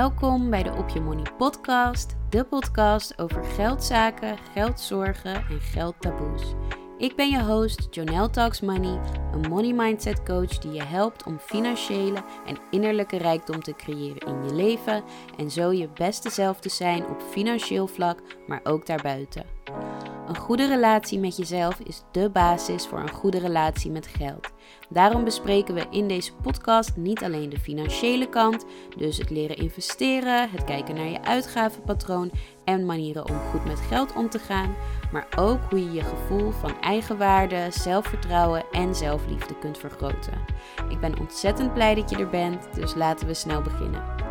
Welkom bij de Op Je Money podcast, de podcast over geldzaken, geldzorgen en geldtaboes. Ik ben je host, Jonelle Talks Money, een money mindset coach die je helpt om financiële en innerlijke rijkdom te creëren in je leven en zo je beste zelf te zijn op financieel vlak, maar ook daarbuiten. Een goede relatie met jezelf is de basis voor een goede relatie met geld. Daarom bespreken we in deze podcast niet alleen de financiële kant, dus het leren investeren, het kijken naar je uitgavenpatroon en manieren om goed met geld om te gaan, maar ook hoe je je gevoel van eigenwaarde, zelfvertrouwen en zelfliefde kunt vergroten. Ik ben ontzettend blij dat je er bent, dus laten we snel beginnen.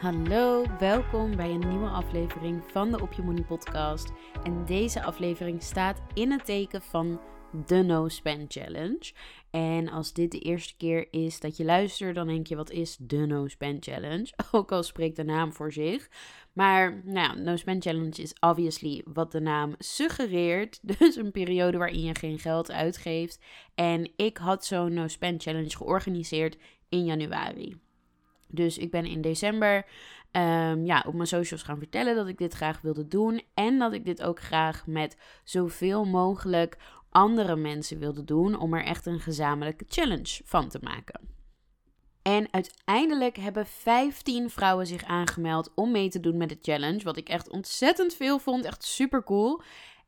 Hallo, welkom bij een nieuwe aflevering van de Op Je Money podcast. En deze aflevering staat in het teken van de No Spend Challenge. En als dit de eerste keer is dat je luistert, dan denk je: wat is de No Spend Challenge? Ook al spreekt de naam voor zich. Maar nou No Spend Challenge is obviously wat de naam suggereert. Dus een periode waarin je geen geld uitgeeft. En ik had zo'n No Spend Challenge georganiseerd in januari. Dus ik ben in december um, ja, op mijn socials gaan vertellen dat ik dit graag wilde doen. En dat ik dit ook graag met zoveel mogelijk andere mensen wilde doen. Om er echt een gezamenlijke challenge van te maken. En uiteindelijk hebben 15 vrouwen zich aangemeld om mee te doen met de challenge. Wat ik echt ontzettend veel vond. Echt super cool.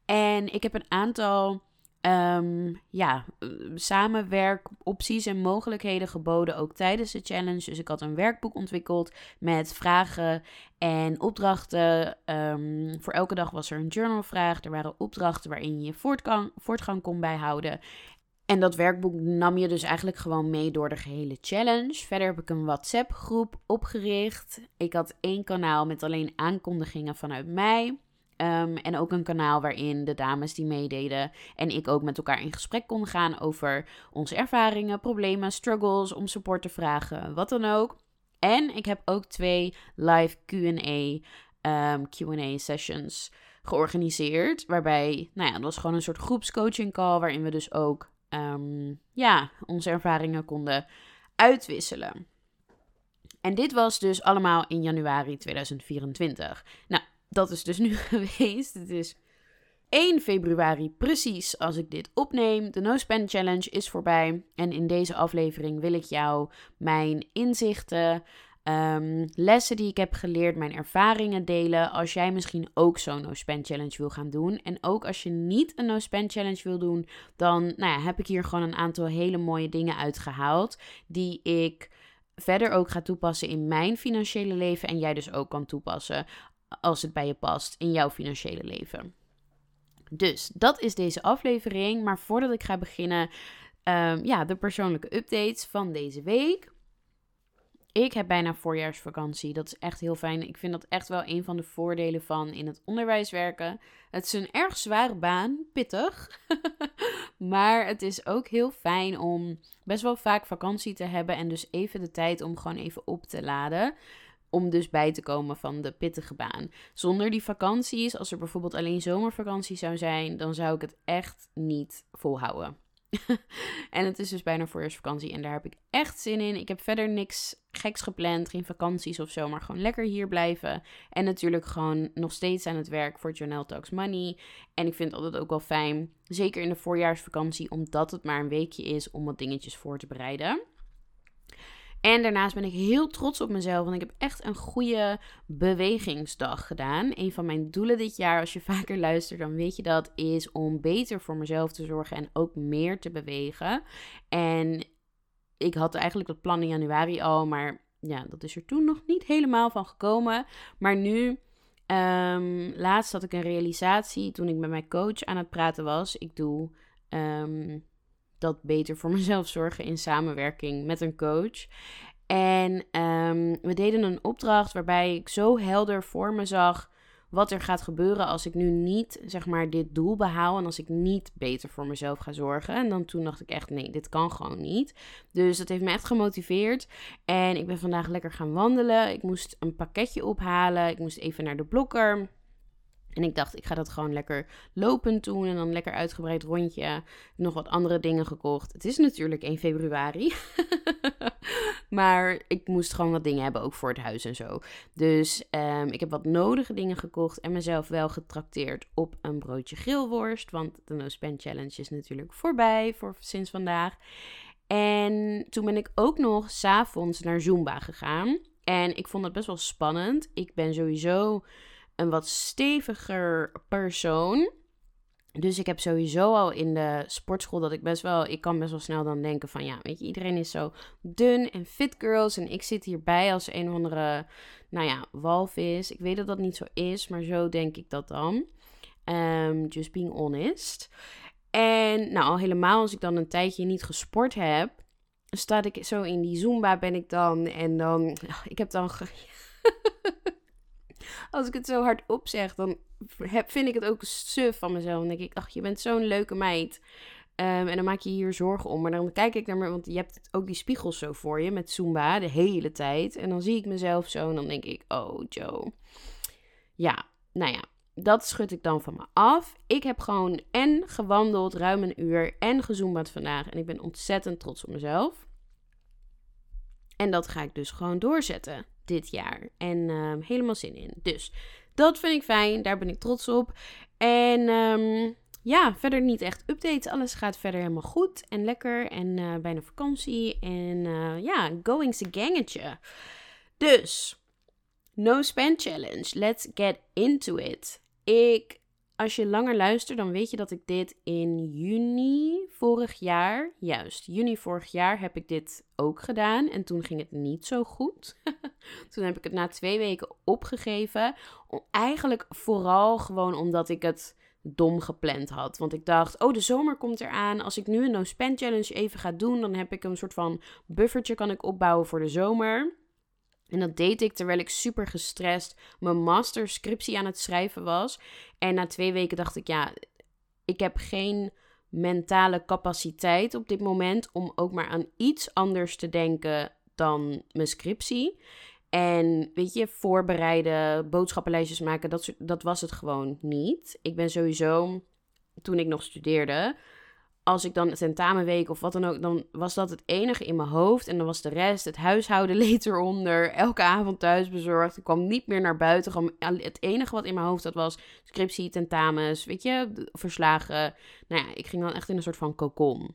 En ik heb een aantal um, ja, eh, samenwerkopties en mogelijkheden geboden ook tijdens de challenge. Dus ik had een werkboek ontwikkeld met vragen en opdrachten. Um, voor elke dag was er een journalvraag. Er waren opdrachten waarin je voortgang, voortgang kon bijhouden. En dat werkboek nam je dus eigenlijk gewoon mee door de gehele challenge. Verder heb ik een WhatsApp-groep opgericht. Ik had één kanaal met alleen aankondigingen vanuit mij. Ehm, en ook een kanaal waarin de dames die meededen en ik ook met elkaar in gesprek konden gaan over onze ervaringen, problemen, struggles, om support te vragen, wat dan ook. En ik heb ook twee live QA, um, QA sessions georganiseerd. Waarbij, nou ja, dat was gewoon een soort groepscoaching call. Waarin we dus ook um, ja, onze ervaringen konden uitwisselen. En dit was dus allemaal in januari 2024. Nou, dat is dus nu geweest. Het is 1 februari precies als ik dit opneem. De No Spend Challenge is voorbij. En in deze aflevering wil ik jou mijn inzichten, um, lessen die ik heb geleerd, mijn ervaringen delen. Als jij misschien ook zo'n No Spend Challenge wil gaan doen. En ook als je niet een No Spend Challenge wil doen, dan nou ja, heb ik hier gewoon een aantal hele mooie dingen uitgehaald. Die ik verder ook ga toepassen in mijn financiële leven. En jij dus ook kan toepassen als het bij je past in jouw financiële leven. Dus dat is deze aflevering. Maar voordat ik ga beginnen, um, ja, de persoonlijke updates van deze week. Ik heb bijna voorjaarsvakantie. Dat is echt heel fijn. Ik vind dat echt wel een van de voordelen van in het onderwijs werken. Het is een erg zware baan, pittig. maar het is ook heel fijn om best wel vaak vakantie te hebben en dus even de tijd om gewoon even op te laden om dus bij te komen van de pittige baan. Zonder die vakanties, als er bijvoorbeeld alleen zomervakantie zou zijn, dan zou ik het echt niet volhouden. en het is dus bijna voorjaarsvakantie en daar heb ik echt zin in. Ik heb verder niks geks gepland, geen vakanties of zo, maar gewoon lekker hier blijven. En natuurlijk gewoon nog steeds aan het werk voor Journal Talks Money. En ik vind het altijd ook wel fijn, zeker in de voorjaarsvakantie, omdat het maar een weekje is om wat dingetjes voor te bereiden. En daarnaast ben ik heel trots op mezelf, want ik heb echt een goede bewegingsdag gedaan. Een van mijn doelen dit jaar, als je vaker luistert, dan weet je dat, is om beter voor mezelf te zorgen en ook meer te bewegen. En ik had eigenlijk dat plan in januari al, maar ja, dat is er toen nog niet helemaal van gekomen. Maar nu, um, laatst had ik een realisatie toen ik met mijn coach aan het praten was. Ik doe um, dat beter voor mezelf zorgen in samenwerking met een coach. En ehm, we deden een opdracht waarbij ik zo helder voor me zag wat er gaat gebeuren als ik nu niet, zeg maar, dit doel behaal en als ik niet beter voor mezelf ga zorgen. En dan toen dacht ik echt, nee, dit kan gewoon niet. Dus dat heeft me echt gemotiveerd. En ik ben vandaag lekker gaan wandelen. Ik moest een pakketje ophalen. Ik moest even naar de blokker. En ik dacht, ik ga dat gewoon lekker lopend doen en dan lekker uitgebreid rondje. Nog wat andere dingen gekocht. Het is natuurlijk 1 februari. maar ik moest gewoon wat dingen hebben, ook voor het huis en zo. Dus um, ik heb wat nodige dingen gekocht en mezelf wel getrakteerd op een broodje grillworst. Want de No Spend Challenge is natuurlijk voorbij voor sinds vandaag. En toen ben ik ook nog s'avonds naar Zumba gegaan. En ik vond dat best wel spannend. Ik ben sowieso een wat steviger persoon. Dus ik heb sowieso al in de sportschool dat ik best wel, ik kan best wel snel dan denken van ja, weet je, iedereen is zo dun en fit girls en ik zit hierbij als een of andere, nou ja, walvis. Ik weet dat dat niet zo is, maar zo denk ik dat dan. Um, just being honest. En nou, al helemaal als ik dan een tijdje niet gesport heb, sta ik zo in die Zumba ben ik dan en dan, ik heb dan, als ik het zo hard opzeg, dan heb, vind ik het ook suf van mezelf. Dan denk ik, ach, je bent zo'n leuke meid. Ehm, en dan maak je hier zorgen om. Maar dan kijk ik naar me, want je hebt ook die spiegels zo voor je met Zumba de hele tijd. En dan zie ik mezelf zo en dan denk ik, oh Joe. Ja, nou ja, dat schud ik dan van me af. Ik heb gewoon en gewandeld ruim een uur en gezoomd vandaag. En ik ben ontzettend trots op mezelf. En dat ga ik dus gewoon doorzetten dit jaar. En ehm, helemaal zin in. Dus dat vind ik fijn. Daar ben ik trots op. En um, ja, verder niet echt updates. Alles gaat verder helemaal goed en lekker. En uh, bijna vakantie. En uh, ja, going's a gangetje. Dus, no spend challenge. Let's get into it. Ik als je langer luistert, dan weet je dat ik dit in juni vorig jaar, juist, juni vorig jaar heb ik dit ook gedaan. En toen ging het niet zo goed. toen heb ik het na twee weken opgegeven. Eigenlijk vooral gewoon omdat ik het dom gepland had. Want ik dacht, oh, de zomer komt eraan. Als ik nu een no-spend challenge even ga doen, dan heb ik een soort van buffertje kan ik opbouwen voor de zomer. En dat deed ik terwijl ik super gestrest mijn masterscriptie aan het schrijven was. En na twee weken dacht ik, ja, ik heb geen mentale capaciteit op dit moment om ook maar aan iets anders te denken dan mijn scriptie. En weet je, voorbereiden, boodschappenlijstjes maken, dat, dat was het gewoon niet. Ik ben sowieso, toen ik nog studeerde, als ik dan tentamenweek of wat dan ook, dan was dat het enige in mijn hoofd. En dan was de rest, het huishouden leed eronder. Elke avond thuis bezorgd. Ik kwam niet meer naar buiten. het enige wat in mijn hoofd had was scriptie, tentamens, weet je, verslagen. Nou ja, ik ging dan echt in een soort van cocon.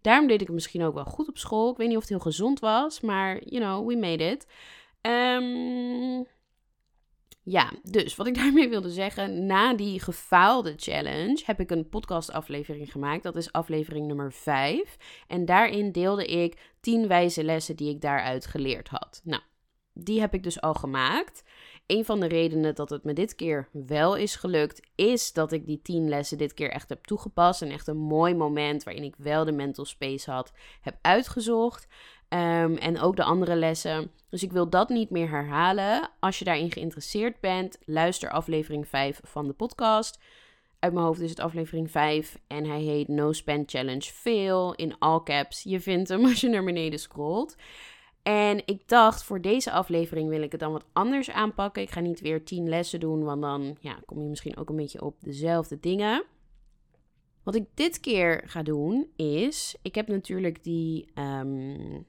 Daarom deed ik het misschien ook wel goed op school. Ik weet niet of het heel gezond was, maar, you know, we made it. Um, ja, dus wat ik daarmee wilde zeggen, na die gefaalde challenge heb ik een podcastaflevering gemaakt. Dat is aflevering nummer 5. En daarin deelde ik 10 wijze lessen die ik daaruit geleerd had. Nou, die heb ik dus al gemaakt. Een van de redenen dat het me dit keer wel is gelukt, is dat ik die 10 lessen dit keer echt heb toegepast. En echt een mooi moment waarin ik wel de mental space had, heb uitgezocht. Um, en ook de andere lessen. Dus ik wil dat niet meer herhalen. Als je daarin geïnteresseerd bent, luister aflevering 5 van de podcast. Uit mijn hoofd is het aflevering 5 en hij heet No Spend Challenge Veel in all caps. Je vindt hem als je naar beneden scrolt. En ik dacht, voor deze aflevering wil ik het dan wat anders aanpakken. Ik ga niet weer 10 lessen doen, want dan ja, kom je misschien ook een beetje op dezelfde dingen. Wat ik dit keer ga doen is, ik heb natuurlijk die um,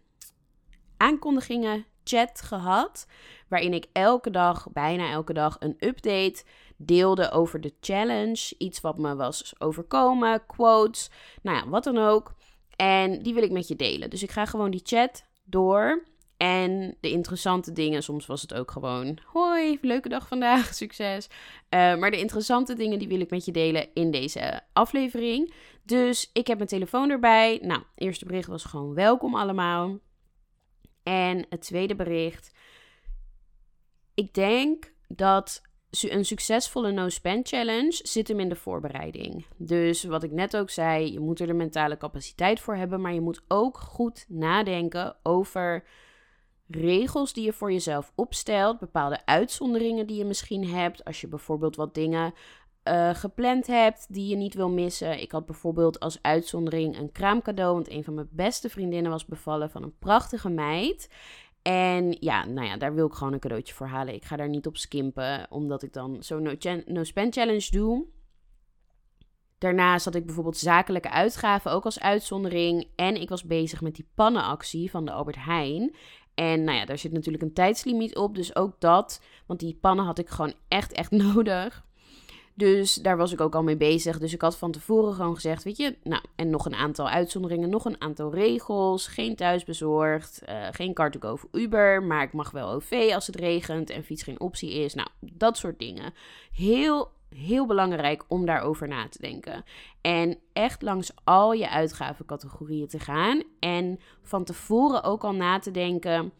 aankondigingen chat gehad. Waarin ik elke dag, bijna elke dag, een update deelde over de challenge. Iets wat me was overkomen, quotes, nou ja, wat dan ook. En die wil ik met je delen. Dus ik ga gewoon die chat door. En de interessante dingen, soms was het ook gewoon: hoi, leuke dag vandaag, succes. Uh, maar de interessante dingen die wil ik met je delen in deze aflevering. Dus ik heb mijn telefoon erbij. Nou, eerste bericht was gewoon: welkom allemaal. En het tweede bericht. Ik denk dat een succesvolle no-spend challenge zit hem in de voorbereiding. Dus wat ik net ook zei, je moet er de mentale capaciteit voor hebben, maar je moet ook goed nadenken over regels die je voor jezelf opstelt, bepaalde uitzonderingen die je misschien hebt. Als je bijvoorbeeld wat dingen uh, gepland hebt die je niet wil missen. Ik had bijvoorbeeld als uitzondering een kraamcadeau, want een van mijn beste vriendinnen was bevallen van een prachtige meid. En ja, nou ja, daar wil ik gewoon een cadeautje voor halen. Ik ga daar niet op skimpen, omdat ik dan zo'n no-spend challenge doe. Daarnaast had ik bijvoorbeeld zakelijke uitgaven ook als uitzondering. En ik was bezig met die pannenactie van de Albert Heijn. En nou ja, daar zit natuurlijk een tijdslimiet op. Dus ook dat. Want die pannen had ik gewoon echt, echt nodig. Dus daar was ik ook al mee bezig. Dus ik had van tevoren gewoon gezegd, weet je, nou, en nog een aantal uitzonderingen, nog een aantal regels. Geen thuisbezorgd, uh, geen car of Uber, maar ik mag wel OV als het regent en fiets geen optie is. Nou, dat soort dingen. Heel, heel belangrijk om daarover na te denken. En echt langs al je uitgavencategorieën te gaan. En van tevoren ook al na te denken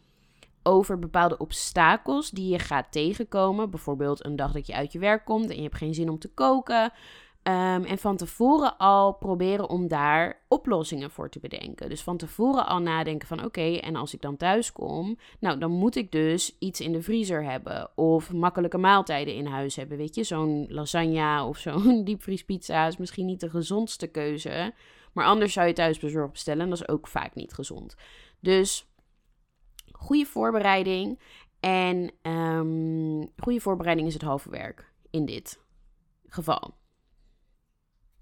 over bepaalde obstakels die je gaat tegenkomen. Bijvoorbeeld een dag dat je uit je werk komt en je hebt geen zin om te koken. Ehm, en van tevoren al proberen om daar oplossingen voor te bedenken. Dus van tevoren al nadenken van oké, en als ik dan thuis kom, nou dan moet ik dus iets in de vriezer hebben. Of makkelijke maaltijden in huis hebben. Weet je, zo'n lasagne of zo'n diepvriespizza is misschien niet de gezondste keuze. Maar anders zou je thuis bezorgd bestellen en dat is ook vaak niet gezond. Dus goede voorbereiding. En um, goede voorbereiding is het halve werk in dit geval.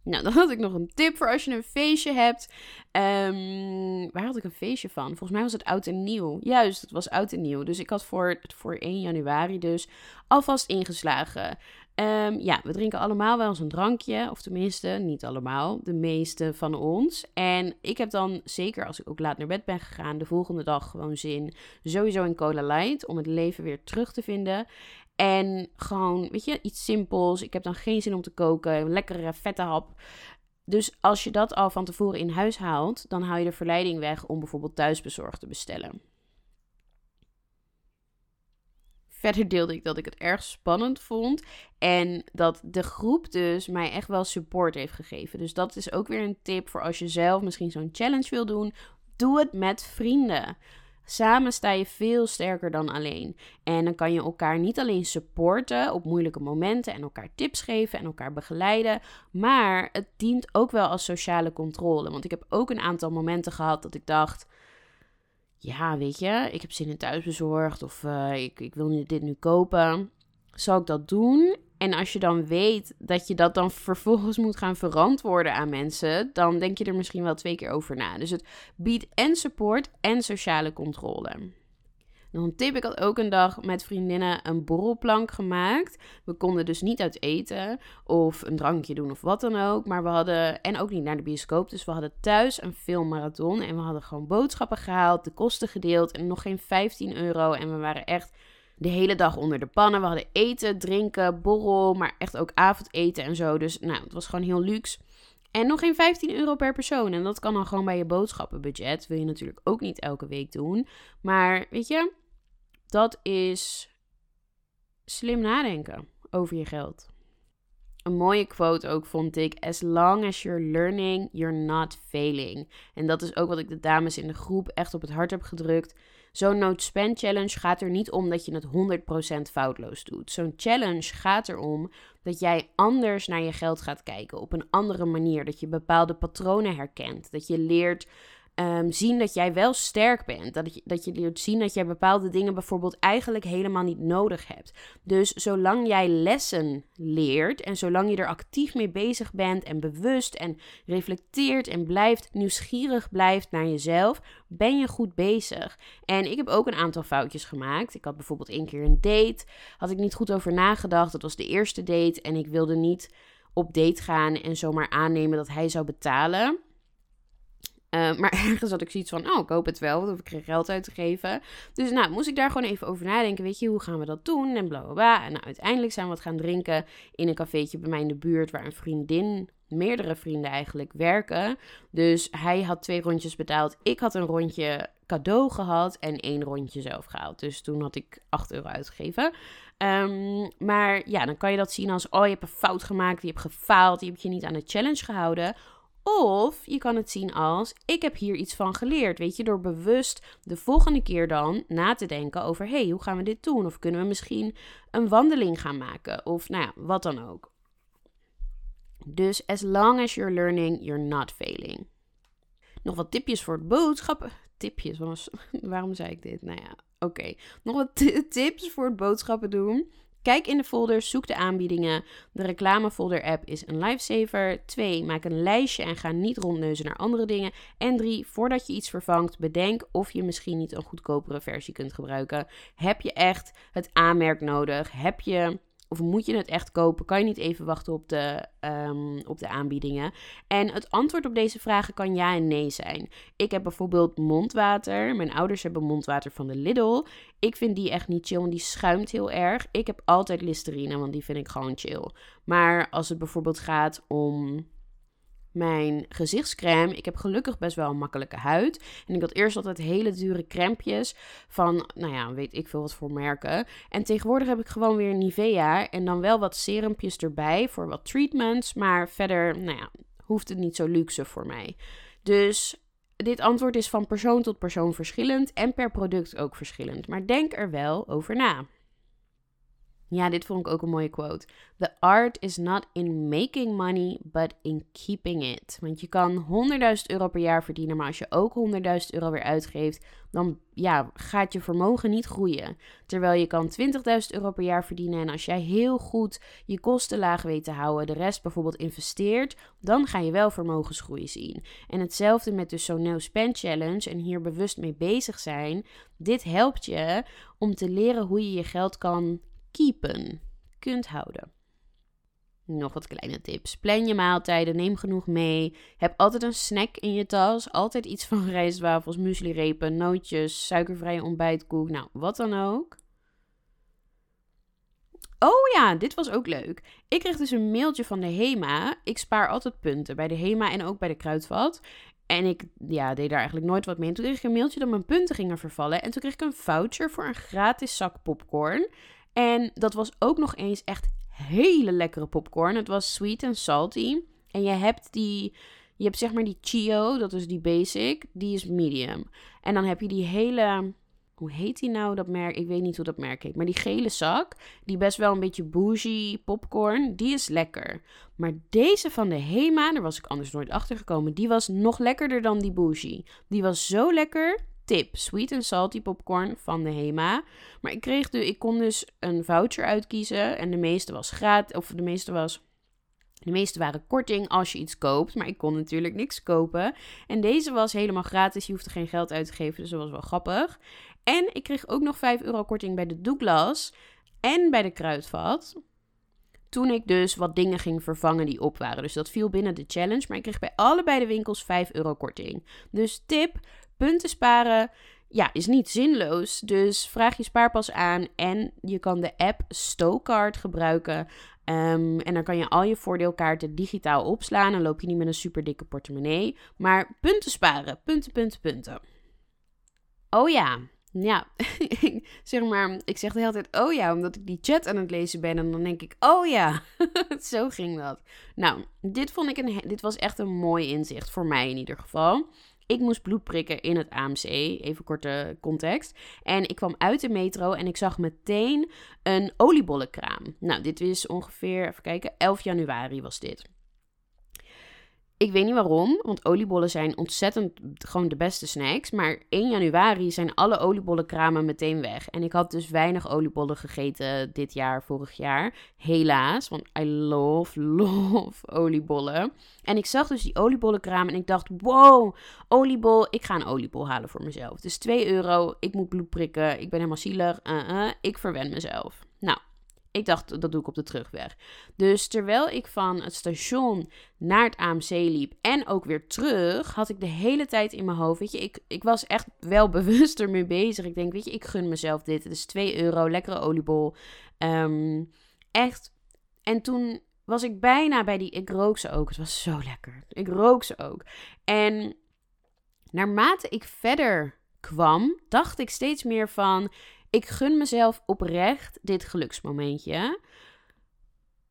Nou, dan had ik nog een tip voor als je een feestje hebt. Um, waar had ik een feestje van? Volgens mij was het oud en nieuw. Juist, het was oud en nieuw. Dus ik had voor, voor 1 januari dus alvast ingeslagen. Um, ja, we drinken allemaal wel eens een drankje. Of tenminste, niet allemaal. De meeste van ons. En ik heb dan, zeker als ik ook laat naar bed ben gegaan, de volgende dag gewoon zin. Sowieso in Cola Light. Om het leven weer terug te vinden. En gewoon, weet je, iets simpels. Ik heb dan geen zin om te koken. Een lekkere vette hap. Dus als je dat al van tevoren in huis haalt, dan haal je de verleiding weg om bijvoorbeeld thuisbezorgd te bestellen. Verder deelde ik dat ik het erg spannend vond. En dat de groep dus mij echt wel support heeft gegeven. Dus dat is ook weer een tip voor als je zelf misschien zo'n challenge wil doen. Doe het met vrienden. Samen sta je veel sterker dan alleen. En dan kan je elkaar niet alleen supporten op moeilijke momenten en elkaar tips geven en elkaar begeleiden, maar het dient ook wel als sociale controle. Want ik heb ook een aantal momenten gehad dat ik dacht: ja, weet je, ik heb zin in thuisbezorgd of uh, ik, ik wil dit nu kopen. Zal ik dat doen? En als je dan weet dat je dat dan vervolgens moet gaan verantwoorden aan mensen, dan denk je er misschien wel twee keer over na. Dus het biedt en support en sociale controle. Een tip, ik had ook een dag met vriendinnen een borrelplank gemaakt. We konden dus niet uit eten of een drankje doen of wat dan ook. Maar we hadden, en ook niet naar de bioscoop, dus we hadden thuis een filmmarathon. En we hadden gewoon boodschappen gehaald, de kosten gedeeld en nog geen 15 euro. En we waren echt de hele dag onder de pannen. We hadden eten, drinken, borrel, maar echt ook avondeten en zo. Dus nou, het was gewoon heel luxe. En nog geen 15 euro per persoon. En dat kan dan gewoon bij je boodschappenbudget. Wil je natuurlijk ook niet elke week doen. Maar weet je, dat is slim nadenken over je geld. Een mooie quote ook vond ik: As long as you're learning, you're not failing. En dat is ook wat ik de dames in de groep echt op het hart heb gedrukt. Zo'n no-spend challenge gaat er niet om dat je het 100% foutloos doet. Zo'n challenge gaat erom dat jij anders naar je geld gaat kijken. Op een andere manier. Dat je bepaalde patronen herkent. Dat je leert um, zien dat jij wel sterk bent. Dat je, dat je leert zien dat jij bepaalde dingen bijvoorbeeld eigenlijk helemaal niet nodig hebt. Dus zolang jij lessen leert en zolang je er actief mee bezig bent en bewust en reflecteert en blijft nieuwsgierig blijft naar jezelf, ben je goed bezig. En ik heb ook een aantal foutjes gemaakt. Ik had bijvoorbeeld één keer een date, had ik niet goed over nagedacht. Dat was de eerste date en ik wilde niet op date gaan en zomaar aannemen dat hij zou betalen. Uh, maar ergens had ik zoiets van, oh, ik hoop het wel, want ik kreeg geld uit te geven. Dus nou, moest ik daar gewoon even over nadenken, weet je, hoe gaan we dat doen? En bla bla bla. En nou, uiteindelijk zijn we wat gaan drinken in een cafeetje bij mij in de buurt, waar een vriendin, meerdere vrienden eigenlijk, werken. Dus hij had twee rondjes betaald. Ik had een rondje cadeau gehad en één rondje zelf gehaald. Dus toen had ik 8 euro uitgegeven. Um, maar ja, dan kan je dat zien als, oh, je hebt een fout gemaakt, je hebt gefaald, je hebt je niet aan de challenge gehouden. Of je kan het zien als: ik heb hier iets van geleerd. Weet je, door bewust de volgende keer dan na te denken over: hey, hoe gaan we dit doen? Of kunnen we misschien een wandeling gaan maken? Of nou ja, wat dan ook. Dus as long as you're learning, you're not failing. Nog wat tipjes voor het boodschappen. Tipjes, waarom zei ik dit? Nou ja, Oké, nog wat tips voor het boodschappen doen. Kijk in de folder, zoek de aanbiedingen. De reclamefolder app is een lifesaver. 2. Maak een lijstje en ga niet rondneuzen naar andere dingen. En 3. Voordat je iets vervangt, bedenk of je misschien niet een goedkopere versie kunt gebruiken. Heb je echt het aanmerk nodig? Heb je of moet je het echt kopen? Kan je niet even wachten op de, ehm, op de aanbiedingen? En het antwoord op deze vragen kan ja en nee zijn. Ik heb bijvoorbeeld mondwater. Mijn ouders hebben mondwater van de Lidl. Ik vind die echt niet chill, want die schuimt heel erg. Ik heb altijd Listerine, want die vind ik gewoon chill. Maar als het bijvoorbeeld gaat om mijn gezichtscreme. Ik heb gelukkig best wel een makkelijke huid. En ik had eerst altijd hele dure crempjes van, nou ja, weet ik veel wat voor merken. En tegenwoordig heb ik gewoon weer Nivea en dan wel wat serumpjes erbij voor wat treatments. Maar verder, nou ja, hoeft het niet zo luxe voor mij. Dus dit antwoord is van persoon tot persoon verschillend en per product ook verschillend. Maar denk er wel over na. Ja, dit vond ik ook een mooie quote. The art is not in making money, but in keeping it. Want je kan 100.000 euro per jaar verdienen, maar als je ook 100.000 euro weer uitgeeft, dan ja, gaat je vermogen niet groeien. Terwijl je kan 20.000 euro per jaar verdienen en als jij heel goed je kosten laag weet te houden, de rest bijvoorbeeld investeert, dan ga je wel vermogensgroei zien. En hetzelfde met de zo'n no spend challenge en hier bewust mee bezig zijn. Dit helpt je om te leren hoe je je geld kan keepen kunt houden. Nog wat kleine tips. Plan je maaltijden, neem genoeg mee. Heb altijd een snack in je tas. Altijd iets van rijstwafels, mueslirepen, nootjes, suikervrije ontbijtkoek. Nou, wat dan ook. Oh ja, dit was ook leuk. Ik kreeg dus een mailtje van de HEMA. Ik spaar altijd punten bij de HEMA en ook bij de Kruidvat. En ik ja, deed daar eigenlijk nooit wat mee. En toen kreeg ik een mailtje dat mijn punten gingen vervallen. En toen kreeg ik een voucher voor een gratis zak popcorn. En dat was ook nog eens echt hele lekkere popcorn. Het was sweet en salty. En je hebt die, je hebt zeg maar die Chio, dat is die basic, die is medium. En dan heb je die hele, hoe heet die nou, dat merk? Ik weet niet hoe dat merk heet. Maar die gele zak, die best wel een beetje bougie popcorn, die is lekker. Maar deze van de Hema, daar was ik anders nooit achter gekomen, die was nog lekkerder dan die bougie. Die was zo lekker tip: sweet and salty popcorn van de Hema. Maar ik kreeg de, ik kon dus een voucher uitkiezen en de meeste was gratis, of de meeste was. De meeste waren korting als je iets koopt, maar ik kon natuurlijk niks kopen. En deze was helemaal gratis, je hoefde geen geld uit te geven, dus dat was wel grappig. En ik kreeg ook nog 5 euro korting bij de Douglas en bij de Kruidvat. Toen ik dus wat dingen ging vervangen die op waren. Dus dat viel binnen de challenge. Maar ik kreeg bij allebei de winkels 5 euro korting. Dus tip: punten sparen ja, is niet zinloos. Dus vraag je spaarpas aan en je kan de app Stokart gebruiken. Ehm, en dan kan je al je voordeelkaarten digitaal opslaan. Dan loop je niet met een super dikke portemonnee. Maar punten sparen. Punten, punten, punten. Oh ja. Ja, zeg maar, ik zeg de hele tijd oh ja, omdat ik die chat aan het lezen ben. En dan denk ik, oh ja, zo ging dat. Nou, dit vond ik een, dit was echt een mooi inzicht, voor mij in ieder geval. Ik moest bloed prikken in het AMC. Even korte context. En ik kwam uit de metro en ik zag meteen een oliebollenkraam. Nou, dit is ongeveer, even kijken, 11 januari was dit. Ik weet niet waarom, want oliebollen zijn ontzettend gewoon de beste snacks. Maar 1 januari zijn alle oliebollenkramen meteen weg. En ik had dus weinig oliebollen gegeten dit jaar, vorig jaar. Helaas, want I love, love oliebollen. En ik zag dus die oliebollenkramen en ik dacht, wow, oliebol, ik ga een oliebol halen voor mezelf. Dus 2 euro, ik moet bloed prikken, ik ben helemaal zielig, uh -uh, ik verwen mezelf. Nou, ik dacht, dat doe ik op de terugweg. Dus terwijl ik van het station naar het AMC liep en ook weer terug, had ik de hele tijd in mijn hoofd. Weet je, ik, ik was echt wel bewust ermee bezig. Ik denk, weet je, ik gun mezelf dit. Het is 2 euro, lekkere oliebol. Um, echt. En toen was ik bijna bij die. Ik rook ze ook. Het was zo lekker. Ik rook ze ook. En naarmate ik verder kwam, dacht ik steeds meer van ik gun mezelf oprecht dit geluksmomentje.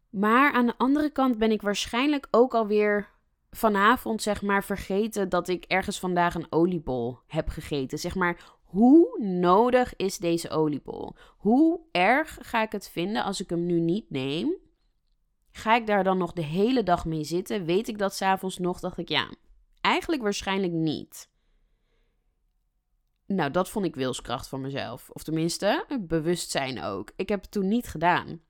Maar aan de andere kant ben ik waarschijnlijk ook alweer vanavond, zeg maar, vergeten dat ik ergens vandaag een oliebol heb gegeten. Zeg maar, hoe nodig is deze oliebol? Hoe erg ga ik het vinden als ik hem nu niet neem? Ga ik daar dan nog de hele dag mee zitten? Weet ik dat s'avonds nog? Dacht ik, ja, eigenlijk waarschijnlijk niet. Nou, dat vond ik wilskracht van mezelf. Of tenminste, bewustzijn ook. Ik heb het toen niet gedaan.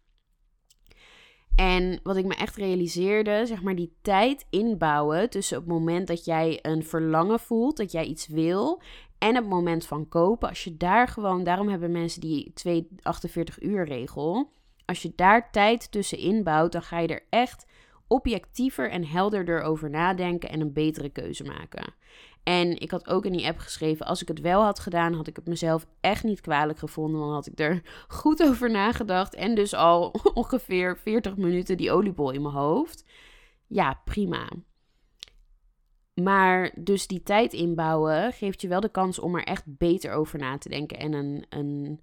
En wat ik me echt realiseerde, zeg maar die tijd inbouwen tussen het moment dat jij een verlangen voelt, dat jij iets wil, en het moment van kopen. Als je daar gewoon, daarom hebben mensen die 248 uur regel. Als je daar tijd tussen inbouwt, dan ga je er echt objectiever en helderder over nadenken en een betere keuze maken. En ik had ook in die app geschreven: als ik het wel had gedaan, had ik het mezelf echt niet kwalijk gevonden. Dan had ik er goed over nagedacht. En dus al ongeveer 40 minuten die oliebol in mijn hoofd. Ja, prima. Maar dus die tijd inbouwen geeft je wel de kans om er echt beter over na te denken en een, een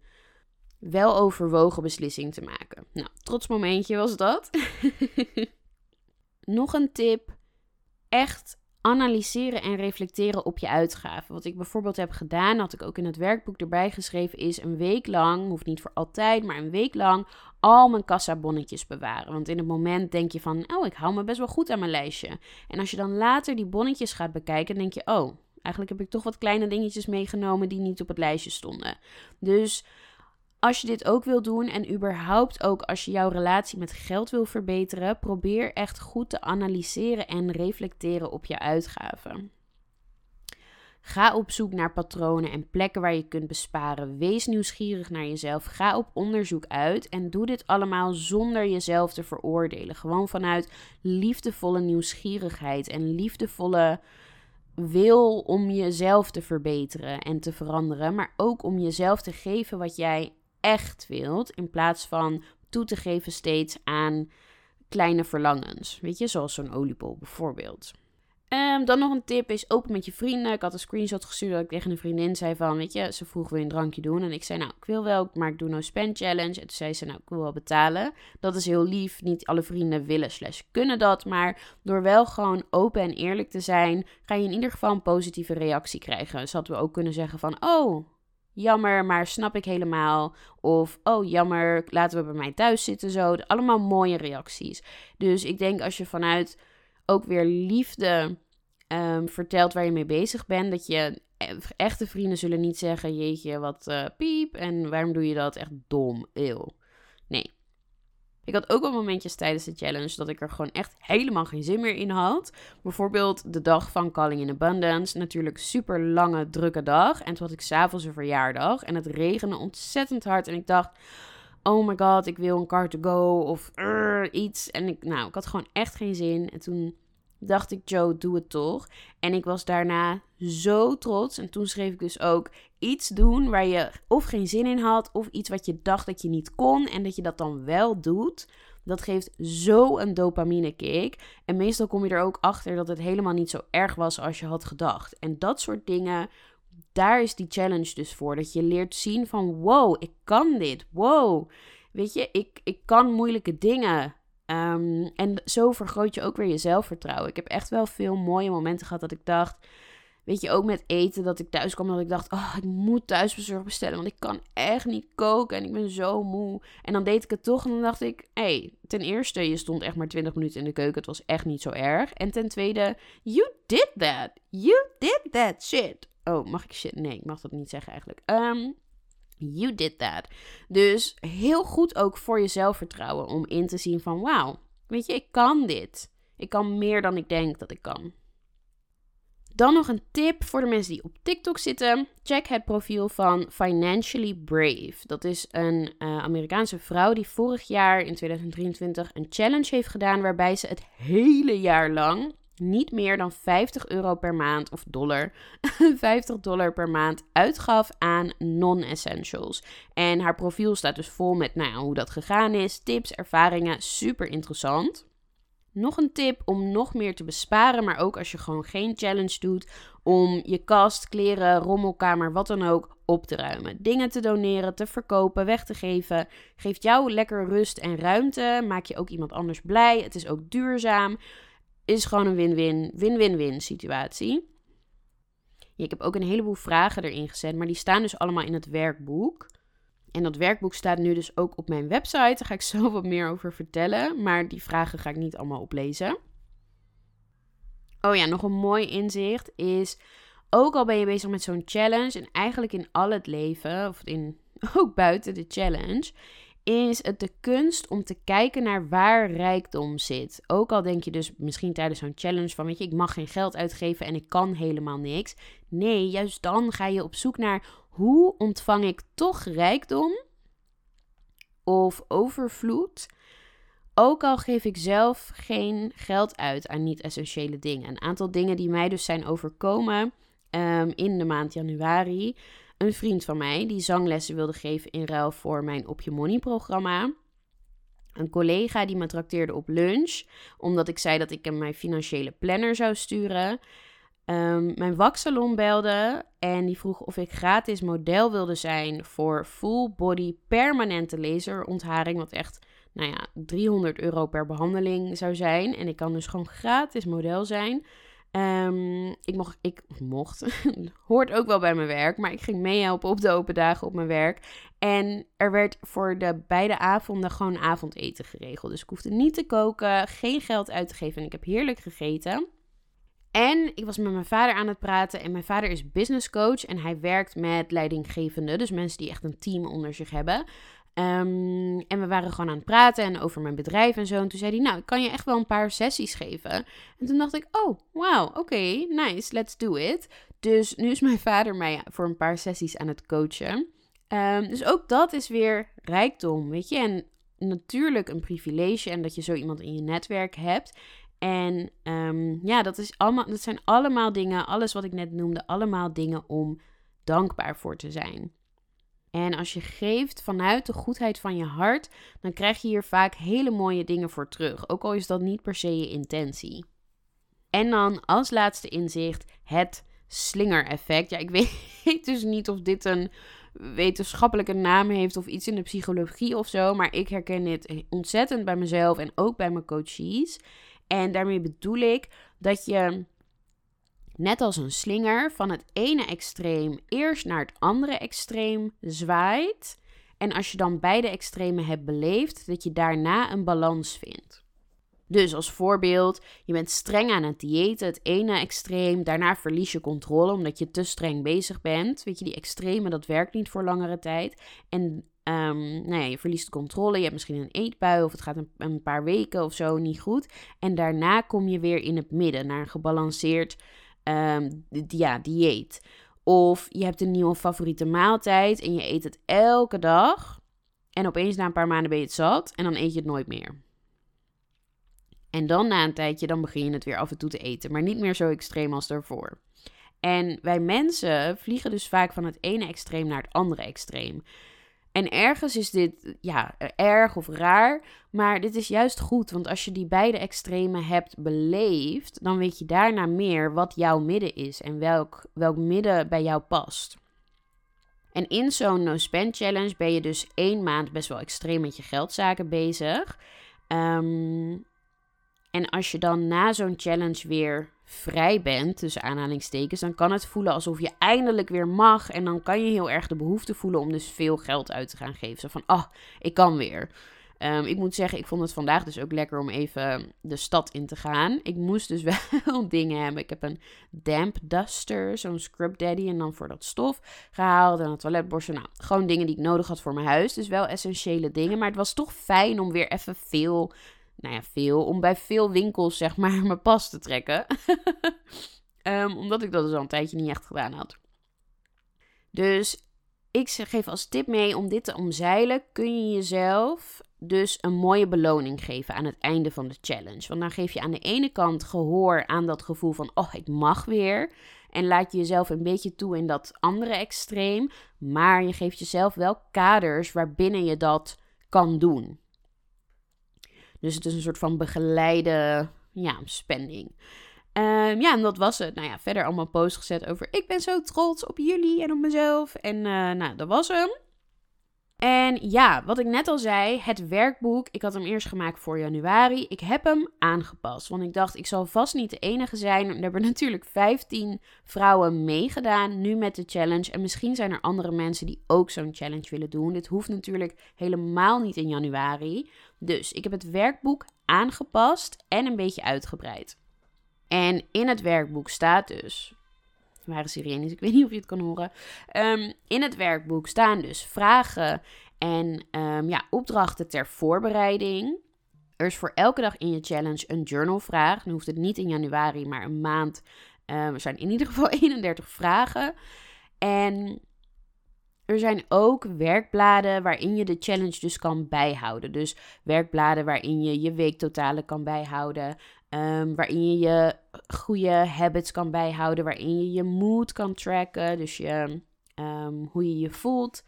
wel overwogen beslissing te maken. Nou, trots momentje was dat. Nog een tip. Echt analyseren en reflecteren op je uitgaven. Wat ik bijvoorbeeld heb gedaan, had ik ook in het werkboek erbij geschreven, is een week lang, hoeft niet voor altijd, maar een week lang al mijn kassabonnetjes bewaren. Want in het moment denk je van, oh, ik hou me best wel goed aan mijn lijstje. En als je dan later die bonnetjes gaat bekijken, denk je, oh, eigenlijk heb ik toch wat kleine dingetjes meegenomen die niet op het lijstje stonden. Dus als je dit ook wil doen en überhaupt ook als je jouw relatie met geld wil verbeteren, probeer echt goed te analyseren en reflecteren op je uitgaven. Ga op zoek naar patronen en plekken waar je kunt besparen. Wees nieuwsgierig naar jezelf. Ga op onderzoek uit en doe dit allemaal zonder jezelf te veroordelen. Gewoon vanuit liefdevolle nieuwsgierigheid en liefdevolle wil om jezelf te verbeteren en te veranderen, maar ook om jezelf te geven wat jij echt wilt, in plaats van toe te geven steeds aan kleine verlangens. Weet je, zoals zo'n oliebol bijvoorbeeld. Um, dan nog een tip is open met je vrienden. Ik had een screenshot gestuurd dat ik tegen een vriendin zei van, weet je, ze vroeg wil je een drankje doen? En ik zei, nou, ik wil wel, maar ik doe no spend challenge. En toen zei ze, nou, ik wil wel betalen. Dat is heel lief. Niet alle vrienden willen slash kunnen dat. Maar door wel gewoon open en eerlijk te zijn, ga je in ieder geval een positieve reactie krijgen. Dus hadden we ook kunnen zeggen van, oh, jammer, maar snap ik helemaal. Of, oh jammer, laten we bij mij thuis zitten zo. Allemaal mooie reacties. Dus ik denk als je vanuit ook weer liefde um, vertelt waar je mee bezig bent, dat je e-, echte vrienden zullen niet zeggen, jeetje, wat uh, piep en waarom doe je dat? Echt dom, eeuw. Nee, ik had ook wel momentjes tijdens de challenge dat ik er gewoon echt helemaal geen zin meer in had. Bijvoorbeeld de dag van Calling in Abundance. Natuurlijk super lange, drukke dag. En toen had ik s'avonds een verjaardag. En het regende ontzettend hard. En ik dacht, oh my god, ik wil een car to go of iets. En ik, nou, ik had gewoon echt geen zin. En toen dacht ik, Joe, doe het toch. En ik was daarna zo trots. En toen schreef ik dus ook iets doen waar je of geen zin in had, of iets wat je dacht dat je niet kon en dat je dat dan wel doet. Dat geeft zo een dopamine kick. En meestal kom je er ook achter dat het helemaal niet zo erg was als je had gedacht. En dat soort dingen, daar is die challenge dus voor. Dat je leert zien van wow, ik kan dit. Wow. Weet je, ik, ik kan moeilijke dingen. Ehm, en zo vergroot je ook weer je zelfvertrouwen. Ik heb echt wel veel mooie momenten gehad dat ik dacht. Weet je, ook met eten, dat ik thuis kwam dat ik dacht, oh, ik moet thuisbezorgd bestellen, want ik kan echt niet koken en ik ben zo moe. En dan deed ik het toch en dan dacht ik, hé, hey, ten eerste, je stond echt maar 20 minuten in de keuken, het was echt niet zo erg. En ten tweede, you did that. You did that shit. Oh, mag ik shit? Nee, ik mag dat niet zeggen eigenlijk. Um, You did that. Dus heel goed ook voor je zelfvertrouwen om in te zien van wauw, weet je, ik kan dit. Ik kan meer dan ik denk dat ik kan. Dan nog een tip voor de mensen die op TikTok zitten. Check het profiel van Financially Brave. Dat is een uh, Amerikaanse vrouw die vorig jaar in 2023 een challenge heeft gedaan waarbij ze het hele jaar lang niet meer dan 50 euro per maand of dollar, 50 dollar per maand uitgaf aan non-essentials. En haar profiel staat dus vol met nou, hoe dat gegaan is, tips, ervaringen, super interessant. Nog een tip om nog meer te besparen, maar ook als je gewoon geen challenge doet, om je kast, kleren, rommelkamer, wat dan ook op te ruimen. Dingen te doneren, te verkopen, weg te geven. Geeft jou lekker rust en ruimte. Maak je ook iemand anders blij. Het is ook duurzaam is gewoon een win-win, win-win-win situatie. ik heb ook een heleboel vragen erin gezet, maar die staan dus allemaal in het werkboek. En dat werkboek staat nu dus ook op mijn website. Daar ga ik zo wat meer over vertellen. Maar die vragen ga ik niet allemaal oplezen. Oh ja, nog een mooi inzicht is ook al ben je bezig met zo'n challenge en eigenlijk in al het leven, of in, ook buiten de challenge, is het de kunst om te kijken naar waar rijkdom zit. Ook al denk je dus misschien tijdens zo'n challenge van, weet je, ik mag geen geld uitgeven en ik kan helemaal niks. Nee, juist dan ga je op zoek naar hoe ontvang ik toch rijkdom of overvloed. Ook al geef ik zelf geen geld uit aan niet-essentiële dingen. Een aantal dingen die mij dus zijn overkomen um, in de maand januari een vriend van mij die zanglessen wilde geven in ruil voor mijn Op Je Money programma. Een collega die me trakteerde op lunch, omdat ik zei dat ik hem mijn financiële planner zou sturen. Um, mijn waksalon belde en die vroeg of ik gratis model wilde zijn voor full body permanente laserontharing. Wat echt, nou ja, 300 euro per behandeling zou zijn. En ik kan dus gewoon gratis model zijn. Um, ik mocht, ik mocht, hoort ook wel bij mijn werk, maar ik ging meehelpen op de open dagen op mijn werk. En er werd voor de beide avonden gewoon avondeten geregeld. Dus ik hoefde niet te koken, geen geld uit te geven en ik heb heerlijk gegeten. En ik was met mijn vader aan het praten en mijn vader is business coach en hij werkt met leidinggevenden, dus mensen die echt een team onder zich hebben. Um, en we waren gewoon aan het praten en over mijn bedrijf en zo. En toen zei hij, nou, ik kan je echt wel een paar sessies geven. En toen dacht ik, oh, wauw, oké, nice, let's do it. Dus nu is mijn vader mij voor een paar sessies aan het coachen. Um, dus ook dat is weer rijkdom, weet je. En natuurlijk een privilege en dat je zo iemand in je netwerk hebt. En um, ja, dat, is allemaal, dat zijn allemaal dingen, alles wat ik net noemde, allemaal dingen om dankbaar voor te zijn. En als je geeft vanuit de goedheid van je hart, dan krijg je hier vaak hele mooie dingen voor terug. Ook al is dat niet per se je intentie. En dan als laatste inzicht het slingereffect. Ja, ik weet dus niet of dit een wetenschappelijke naam heeft of iets in de psychologie of zo. Maar ik herken dit ontzettend bij mezelf en ook bij mijn coaches. En daarmee bedoel ik dat je net als een slinger van het ene extreem eerst naar het andere extreem zwaait. En als je dan beide extremen hebt beleefd, dat je daarna een balans vindt. Dus als voorbeeld, je bent streng aan het diëten, het ene extreem, daarna verlies je controle omdat je te streng bezig bent. Weet je, die extreme, dat werkt niet voor langere tijd. En um, je verliest controle, je hebt misschien een eetbui of het gaat een, een paar weken of zo niet goed. En daarna kom je weer in het midden, naar een gebalanceerd um, ja, dieet. Of je hebt een nieuwe favoriete maaltijd en je eet het elke dag. En opeens na een paar maanden ben je het zat en dan eet je het nooit meer. En dan na een tijdje, dan begin je het weer af en toe te eten. Maar niet meer zo extreem als daarvoor. En wij mensen vliegen dus vaak van het ene extreem naar het andere extreem. En ergens is dit ja, erg of raar, maar dit is juist goed. Want als je die beide extremen hebt beleefd, dan weet je daarna meer wat jouw midden is en welk, welk midden bij jou past. En in zo'n no-spend challenge ben je dus één maand best wel extreem met je geldzaken bezig. Um, en als je dan na zo'n challenge weer vrij bent, tussen aanhalingstekens, dan kan het voelen alsof je eindelijk weer mag. En dan kan je heel erg de behoefte voelen om dus veel geld uit te gaan geven. Zo van, ah, oh, ik kan weer. Um, ik moet zeggen, ik vond het vandaag dus ook lekker om even de stad in te gaan. Ik moest dus wel dingen hebben. Ik heb een damp duster, zo'n scrub daddy en dan voor dat stof gehaald. En een toiletborstel. Nou, gewoon dingen die ik nodig had voor mijn huis. Dus wel essentiële dingen. Maar het was toch fijn om weer even veel nou ja, veel, om bij veel winkels zeg maar mijn pas te trekken. um, omdat ik dat dus al een tijdje niet echt gedaan had. Dus ik geef als tip mee om dit te omzeilen, kun je jezelf dus een mooie beloning geven aan het einde van de challenge. Want dan geef je aan de ene kant gehoor aan dat gevoel van, oh, ik mag weer. En laat je jezelf een beetje toe in dat andere extreem. Maar je geeft jezelf wel kaders waarbinnen je dat kan doen. Dus het is een soort van begeleide ja, spending. Um, ja, en dat was het. Nou ja, verder allemaal posts gezet over ik ben zo trots op jullie en op mezelf. En uh, nou, dat was hem. En ja, wat ik net al zei, het werkboek. Ik had hem eerst gemaakt voor januari. Ik heb hem aangepast. Want ik dacht, ik zal vast niet de enige zijn. Er hebben natuurlijk 15 vrouwen meegedaan nu met de challenge. En misschien zijn er andere mensen die ook zo'n challenge willen doen. Dit hoeft natuurlijk helemaal niet in januari. Dus ik heb het werkboek aangepast en een beetje uitgebreid. En in het werkboek staat dus waren sirenes, ik weet niet of je het kan horen. Ehm, in het werkboek staan dus vragen en um, ja, opdrachten ter voorbereiding. Er is voor elke dag in je challenge een journalvraag. Dan hoeft het niet in januari, maar een maand. Um, er zijn in ieder geval 31 vragen. En er zijn ook werkbladen waarin je de challenge dus kan bijhouden. Dus werkbladen waarin je je weektotalen kan bijhouden. Um, waarin je je goede habits kan bijhouden. Waarin je je mood kan tracken. Dus je, um, hoe je je voelt.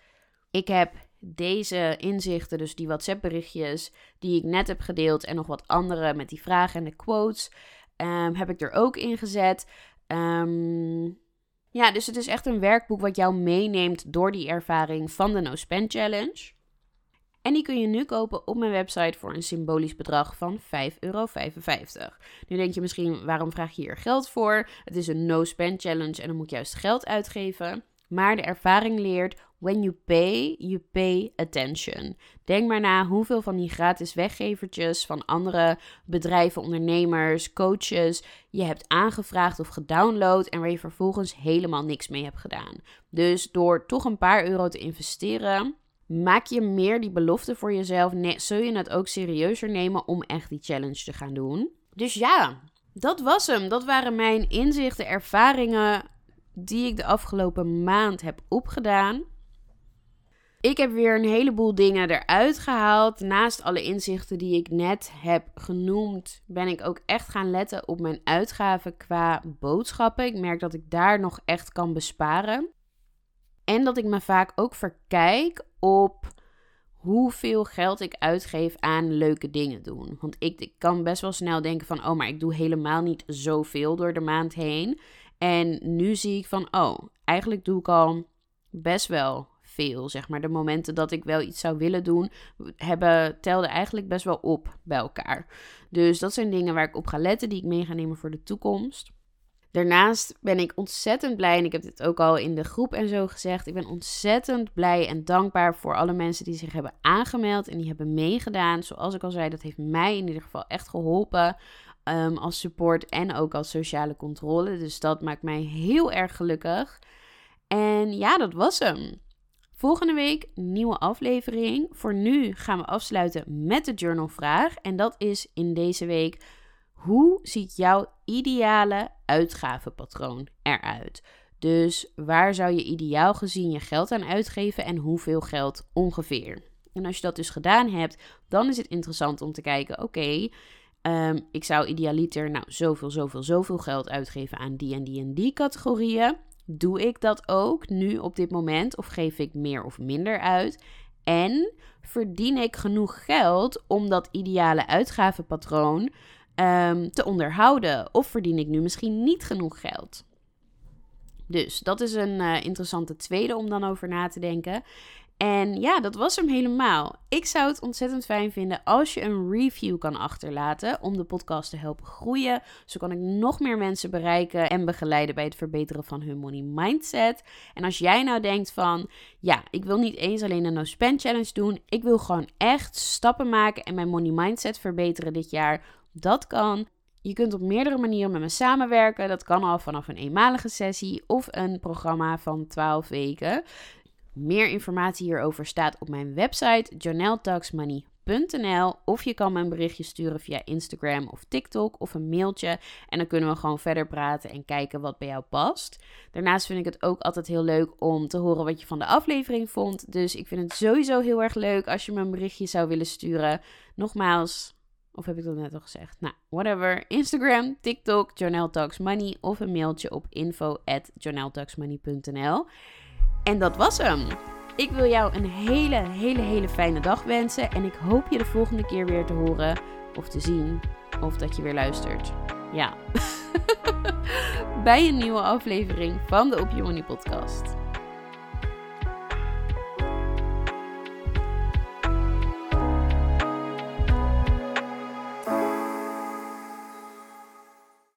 Ik heb deze inzichten, dus die WhatsApp-berichtjes die ik net heb gedeeld. En nog wat andere met die vragen en de quotes. Um, heb ik er ook in gezet. Um, ja, dus het is echt een werkboek wat jou meeneemt door die ervaring van de No Spend Challenge. En die kun je nu kopen op mijn website voor een symbolisch bedrag van 5,55 euro. Nu denk je misschien, waarom vraag je hier geld voor? Het is een no spend challenge en dan moet je juist geld uitgeven. Maar de ervaring leert, when you pay, you pay attention. Denk maar na hoeveel van die gratis weggevertjes van andere bedrijven, ondernemers, coaches je hebt aangevraagd of gedownload en waar je vervolgens helemaal niks mee hebt gedaan. Dus door toch een paar euro te investeren, maak je meer die belofte voor jezelf. Zul je het ook serieuzer nemen om echt die challenge te gaan doen? Dus ja, dat was hem. Dat waren mijn inzichten, ervaringen die ik de afgelopen maand heb opgedaan. Ik heb weer een heleboel dingen eruit gehaald. Naast alle inzichten die ik net heb genoemd, ben ik ook echt gaan letten op mijn uitgaven qua boodschappen. Ik merk dat ik daar nog echt kan besparen. En dat ik me vaak ook verkijk op hoeveel geld ik uitgeef aan leuke dingen doen. Want ik, ik kan best wel snel denken van, oh, maar ik doe helemaal niet zoveel door de maand heen. En nu zie ik van, oh, eigenlijk doe ik al best wel veel, zeg maar. De momenten dat ik wel iets zou willen doen, hebben, telden eigenlijk best wel op bij elkaar. Dus dat zijn dingen waar ik op ga letten, die ik mee ga nemen voor de toekomst. Daarnaast ben ik ontzettend blij, en ik heb dit ook al in de groep en zo gezegd. Ik ben ontzettend blij en dankbaar voor alle mensen die zich hebben aangemeld en die hebben meegedaan. Zoals ik al zei, dat heeft mij in ieder geval echt geholpen um, als support en ook als sociale controle. Dus dat maakt mij heel erg gelukkig. En ja, dat was hem. Volgende week nieuwe aflevering. Voor nu gaan we afsluiten met de journalvraag. En dat is in deze week: hoe ziet jouw ideale uitgavenpatroon eruit? Dus waar zou je ideaal gezien je geld aan uitgeven en hoeveel geld ongeveer? En als je dat dus gedaan hebt, dan is het interessant om te kijken: oké, Ehm, ik zou idealiter nou zoveel, zoveel, zoveel geld uitgeven aan die en die en die categorieën. Doe ik dat ook nu op dit moment of geef ik meer of minder uit? En verdien ik genoeg geld om dat ideale uitgavenpatroon um, te onderhouden? Of verdien ik nu misschien niet genoeg geld? Dus dat is een uh, interessante tweede om dan over na te denken. En ja, dat was hem helemaal. Ik zou het ontzettend fijn vinden als je een review kan achterlaten om de podcast te helpen groeien. Zo kan ik nog meer mensen bereiken en begeleiden bij het verbeteren van hun money mindset. En als jij nou denkt van, ja, ik wil niet eens alleen een no spend challenge doen, ik wil gewoon echt stappen maken en mijn money mindset verbeteren dit jaar. Dat kan. Je kunt op meerdere manieren met me samenwerken. Dat kan al vanaf een eenmalige sessie of een programma van 12 weken. Meer informatie hierover staat op mijn website janeltalksmoney.nl of je kan me een berichtje sturen via Instagram of TikTok of een mailtje en dan kunnen we gewoon verder praten en kijken wat bij jou past. Daarnaast vind ik het ook altijd heel leuk om te horen wat je van de aflevering vond. Dus ik vind het sowieso heel erg leuk als je me een berichtje zou willen sturen. Nogmaals, of heb ik dat net al gezegd? Nou, whatever. Instagram, TikTok, Money of een mailtje op info en dat was hem. Ik wil jou een hele, hele, hele fijne dag wensen. En ik hoop je de volgende keer weer te horen of te zien. Of dat je weer luistert. Ja. Bij een nieuwe aflevering van de Op Je Money podcast.